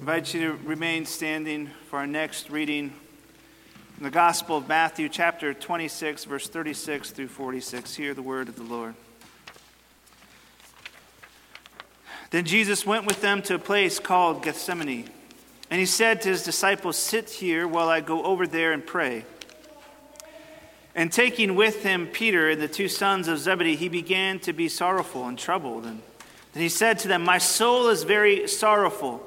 invite you to remain standing for our next reading in the Gospel of Matthew, chapter 26, verse 36 through 46. Hear the word of the Lord. Then Jesus went with them to a place called Gethsemane, and he said to his disciples, Sit here while I go over there and pray. And taking with him Peter and the two sons of Zebedee, he began to be sorrowful and troubled. And then he said to them, My soul is very sorrowful,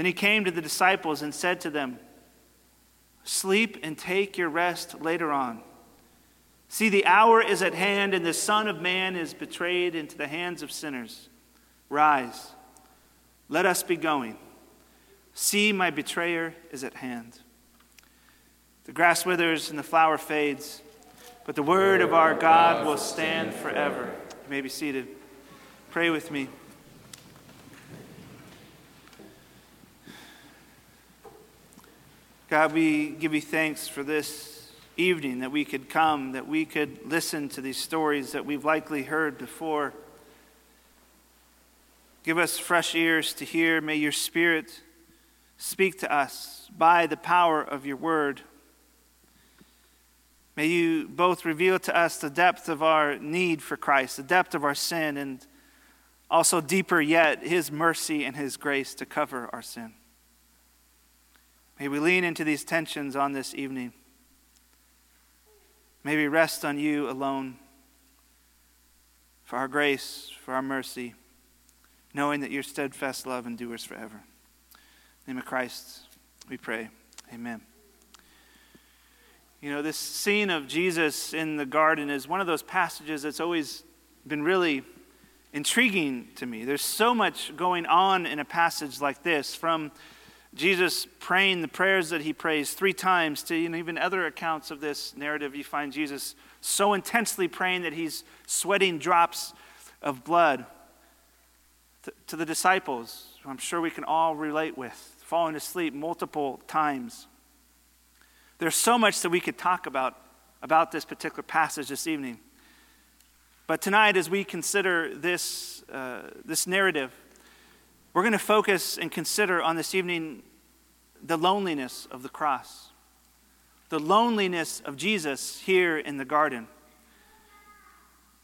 Then he came to the disciples and said to them, Sleep and take your rest later on. See, the hour is at hand, and the Son of Man is betrayed into the hands of sinners. Rise, let us be going. See, my betrayer is at hand. The grass withers and the flower fades, but the word of our God will stand forever. You may be seated. Pray with me. God, we give you thanks for this evening that we could come, that we could listen to these stories that we've likely heard before. Give us fresh ears to hear. May your Spirit speak to us by the power of your word. May you both reveal to us the depth of our need for Christ, the depth of our sin, and also deeper yet, his mercy and his grace to cover our sin. May we lean into these tensions on this evening. May we rest on you alone for our grace, for our mercy, knowing that your steadfast love endures forever. In the name of Christ, we pray. Amen. You know, this scene of Jesus in the garden is one of those passages that's always been really intriguing to me. There's so much going on in a passage like this from Jesus praying the prayers that he prays three times to you know, even other accounts of this narrative, you find Jesus so intensely praying that he's sweating drops of blood to, to the disciples, I'm sure we can all relate with, falling asleep multiple times. There's so much that we could talk about about this particular passage this evening. But tonight, as we consider this, uh, this narrative, we're going to focus and consider on this evening the loneliness of the cross, the loneliness of Jesus here in the garden.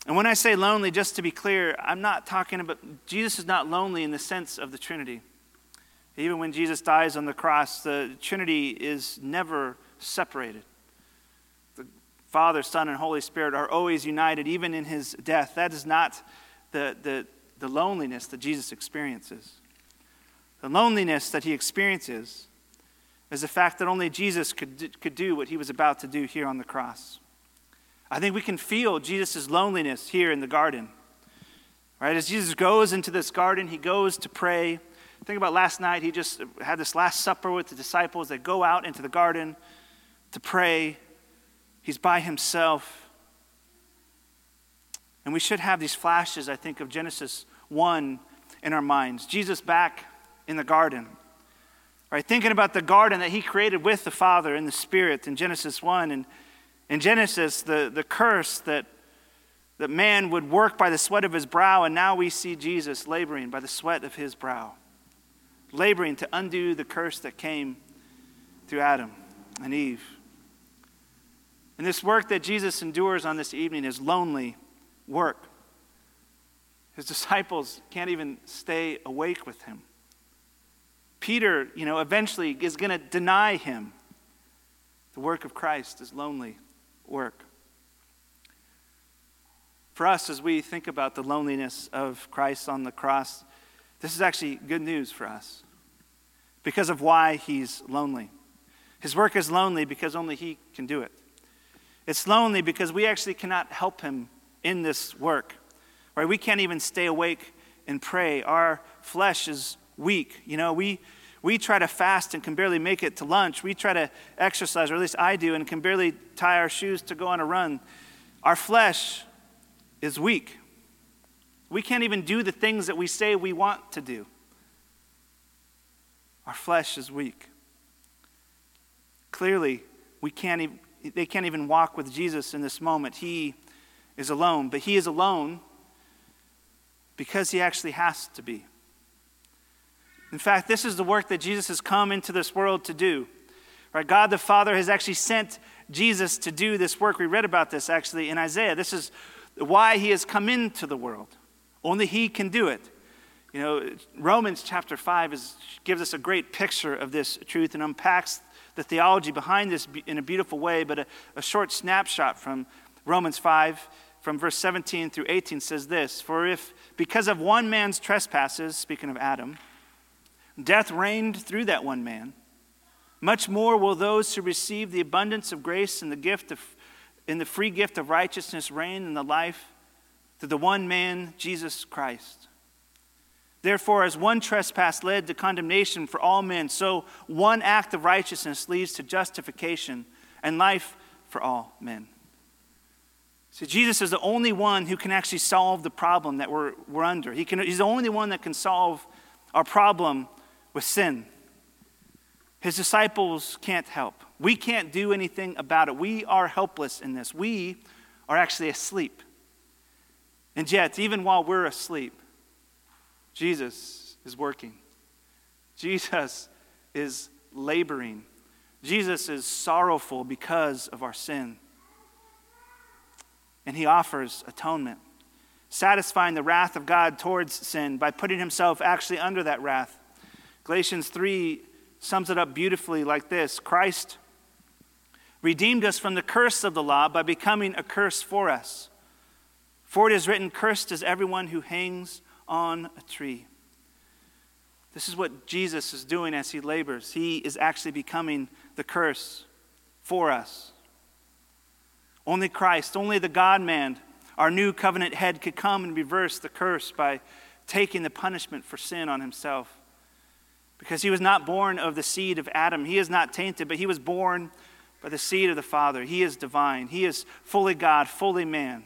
And when I say lonely, just to be clear, I'm not talking about, Jesus is not lonely in the sense of the Trinity. Even when Jesus dies on the cross, the Trinity is never separated. The Father, Son, and Holy Spirit are always united, even in his death. That is not the, the, the loneliness that Jesus experiences. The loneliness that he experiences is the fact that only Jesus could, could do what he was about to do here on the cross. I think we can feel Jesus' loneliness here in the garden. Right? As Jesus goes into this garden, he goes to pray. Think about last night, he just had this Last Supper with the disciples. They go out into the garden to pray. He's by himself. And we should have these flashes, I think, of Genesis 1 in our minds. Jesus back in the garden. Right? Thinking about the garden that he created with the Father and the Spirit in Genesis 1. And in Genesis, the, the curse that, that man would work by the sweat of his brow, and now we see Jesus laboring by the sweat of his brow, laboring to undo the curse that came through Adam and Eve. And this work that Jesus endures on this evening is lonely work. His disciples can't even stay awake with him. Peter, you know, eventually is going to deny him. The work of Christ is lonely work. For us, as we think about the loneliness of Christ on the cross, this is actually good news for us because of why he's lonely. His work is lonely because only he can do it. It's lonely because we actually cannot help him in this work. Right? We can't even stay awake and pray. Our flesh is weak. You know, we we try to fast and can barely make it to lunch. We try to exercise, or at least I do, and can barely tie our shoes to go on a run. Our flesh is weak. We can't even do the things that we say we want to do. Our flesh is weak. Clearly, we can't even, they can't even walk with Jesus in this moment. He is alone, but he is alone because he actually has to be. In fact, this is the work that Jesus has come into this world to do. Right? God the Father has actually sent Jesus to do this work. We read about this actually in Isaiah. This is why he has come into the world. Only he can do it. You know, Romans chapter 5 is, gives us a great picture of this truth and unpacks the theology behind this in a beautiful way, but a, a short snapshot from Romans 5, from verse 17 through 18, says this For if, because of one man's trespasses, speaking of Adam, death reigned through that one man, much more will those who receive the abundance of grace and the gift of in the free gift of righteousness reign in the life through the one man, Jesus Christ. Therefore, as one trespass led to condemnation for all men, so one act of righteousness leads to justification and life for all men. See, Jesus is the only one who can actually solve the problem that we're, we're under. He can, he's the only one that can solve our problem with sin. His disciples can't help. We can't do anything about it. We are helpless in this. We are actually asleep. And yet, even while we're asleep, Jesus is working. Jesus is laboring. Jesus is sorrowful because of our sin. And he offers atonement, satisfying the wrath of God towards sin by putting himself actually under that wrath. Galatians 3 sums it up beautifully like this Christ redeemed us from the curse of the law by becoming a curse for us. For it is written, Cursed is everyone who hangs on a tree. This is what Jesus is doing as he labors. He is actually becoming the curse for us. Only Christ, only the God man, our new covenant head, could come and reverse the curse by taking the punishment for sin on himself. Because he was not born of the seed of Adam. He is not tainted, but he was born by the seed of the Father. He is divine. He is fully God, fully man.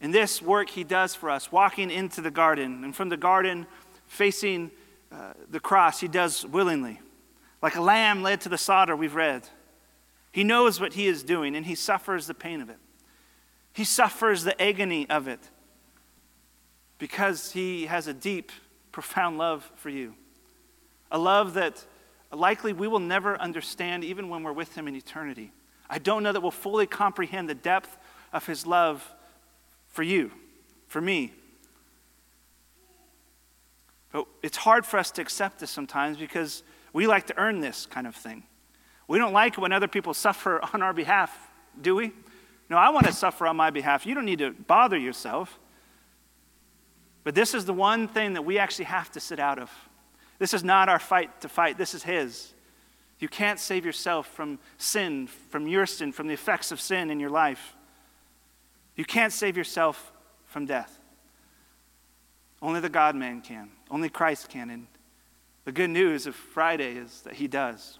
In this work he does for us, walking into the garden, and from the garden, facing uh, the cross, he does willingly. Like a lamb led to the slaughter, we've read. He knows what he is doing, and he suffers the pain of it. He suffers the agony of it because he has a deep, profound love for you. A love that likely we will never understand even when we're with Him in eternity. I don't know that we'll fully comprehend the depth of His love for you, for me. But it's hard for us to accept this sometimes because we like to earn this kind of thing. We don't like when other people suffer on our behalf, do we? No, I want to suffer on my behalf. You don't need to bother yourself. But this is the one thing that we actually have to sit out of. This is not our fight to fight, this is His. You can't save yourself from sin, from your sin, from the effects of sin in your life. You can't save yourself from death. Only the God man can. Only Christ can. And the good news of Friday is that He does.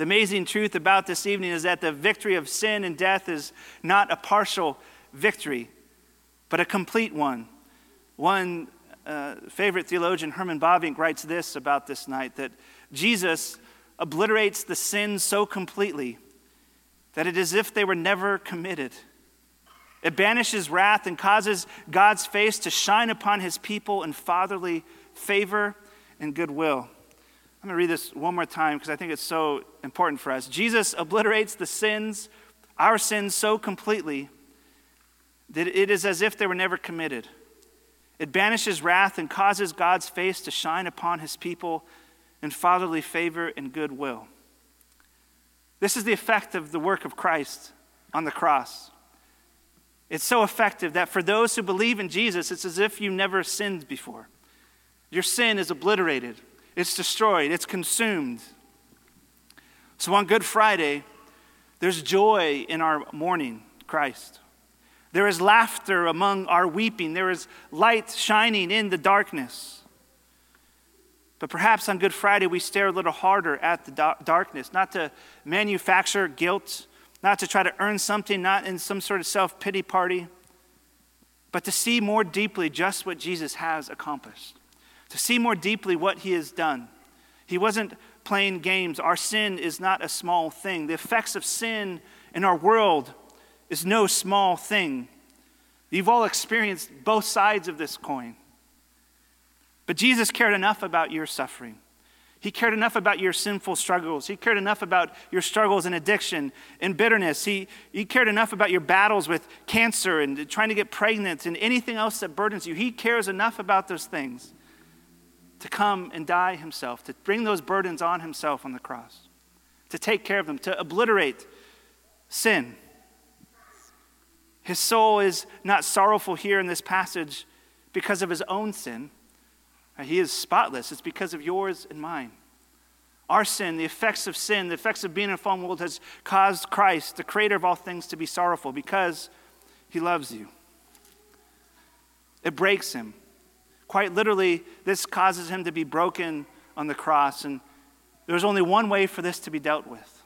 The amazing truth about this evening is that the victory of sin and death is not a partial victory, but a complete one. One uh, favorite theologian Herman Bavinck writes this about this night that Jesus obliterates the sins so completely that it is as if they were never committed. It banishes wrath and causes God's face to shine upon his people in fatherly favor and goodwill. I'm going to read this one more time because I think it's so important for us. Jesus obliterates the sins, our sins, so completely that it is as if they were never committed. It banishes wrath and causes God's face to shine upon his people in fatherly favor and goodwill. This is the effect of the work of Christ on the cross. It's so effective that for those who believe in Jesus, it's as if you never sinned before. Your sin is obliterated, it's destroyed, it's consumed. So on Good Friday, there's joy in our mourning, Christ. There is laughter among our weeping. There is light shining in the darkness. But perhaps on Good Friday, we stare a little harder at the darkness, not to manufacture guilt, not to try to earn something, not in some sort of self pity party, but to see more deeply just what Jesus has accomplished, to see more deeply what he has done. He wasn't playing games. Our sin is not a small thing. The effects of sin in our world is no small thing. You've all experienced both sides of this coin. But Jesus cared enough about your suffering. He cared enough about your sinful struggles. He cared enough about your struggles in addiction and bitterness. He, he cared enough about your battles with cancer and trying to get pregnant and anything else that burdens you. He cares enough about those things to come and die himself, to bring those burdens on himself on the cross, to take care of them, to obliterate sin. His soul is not sorrowful here in this passage because of his own sin. Uh, he is spotless. It's because of yours and mine. Our sin, the effects of sin, the effects of being in a fallen world has caused Christ, the creator of all things, to be sorrowful because he loves you. It breaks him. Quite literally, this causes him to be broken on the cross. And there was only one way for this to be dealt with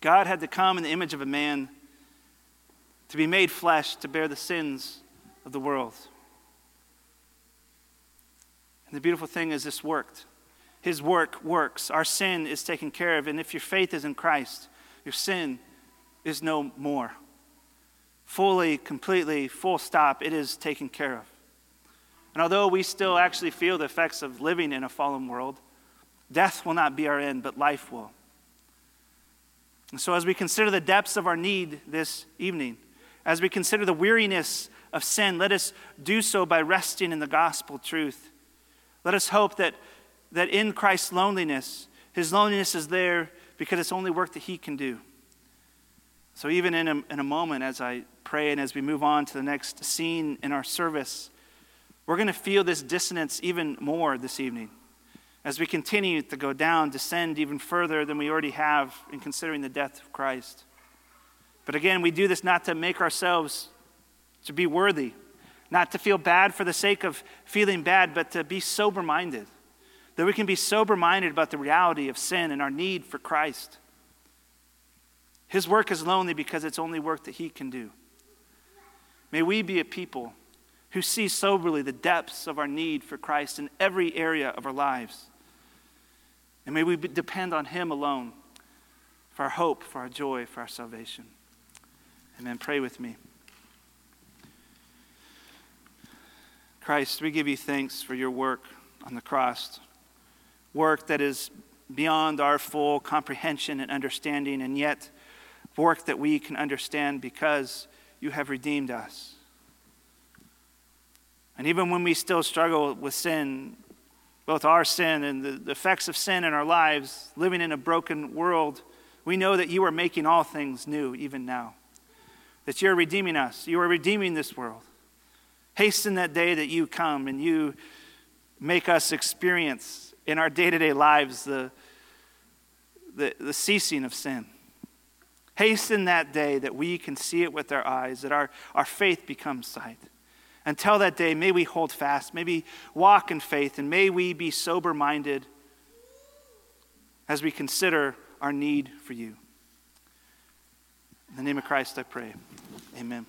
God had to come in the image of a man to be made flesh to bear the sins of the world. And the beautiful thing is, this worked. His work works. Our sin is taken care of. And if your faith is in Christ, your sin is no more. Fully, completely, full stop, it is taken care of. And although we still actually feel the effects of living in a fallen world, death will not be our end, but life will. And so, as we consider the depths of our need this evening, as we consider the weariness of sin, let us do so by resting in the gospel truth. Let us hope that, that in Christ's loneliness, his loneliness is there because it's only work that he can do. So, even in a, in a moment, as I pray and as we move on to the next scene in our service, we're going to feel this dissonance even more this evening as we continue to go down, descend even further than we already have in considering the death of Christ. But again, we do this not to make ourselves to be worthy, not to feel bad for the sake of feeling bad, but to be sober minded. That we can be sober minded about the reality of sin and our need for Christ. His work is lonely because it's only work that He can do. May we be a people who see soberly the depths of our need for Christ in every area of our lives. And may we depend on Him alone for our hope, for our joy, for our salvation. Amen. Pray with me. Christ, we give you thanks for your work on the cross, work that is beyond our full comprehension and understanding, and yet work that we can understand because you have redeemed us. And even when we still struggle with sin, both our sin and the, effects of sin in our lives, living in a broken world, we know that you are making all things new even now. That you're redeeming us. You are redeeming this world. Hasten that day that you come and you make us experience in our day to day lives the, the, the ceasing of sin. Hasten that day that we can see it with our eyes, that our, our faith becomes sight. Until that day, may we hold fast, may we walk in faith, and may we be sober minded as we consider our need for you. In the name of Christ, I pray. Amen.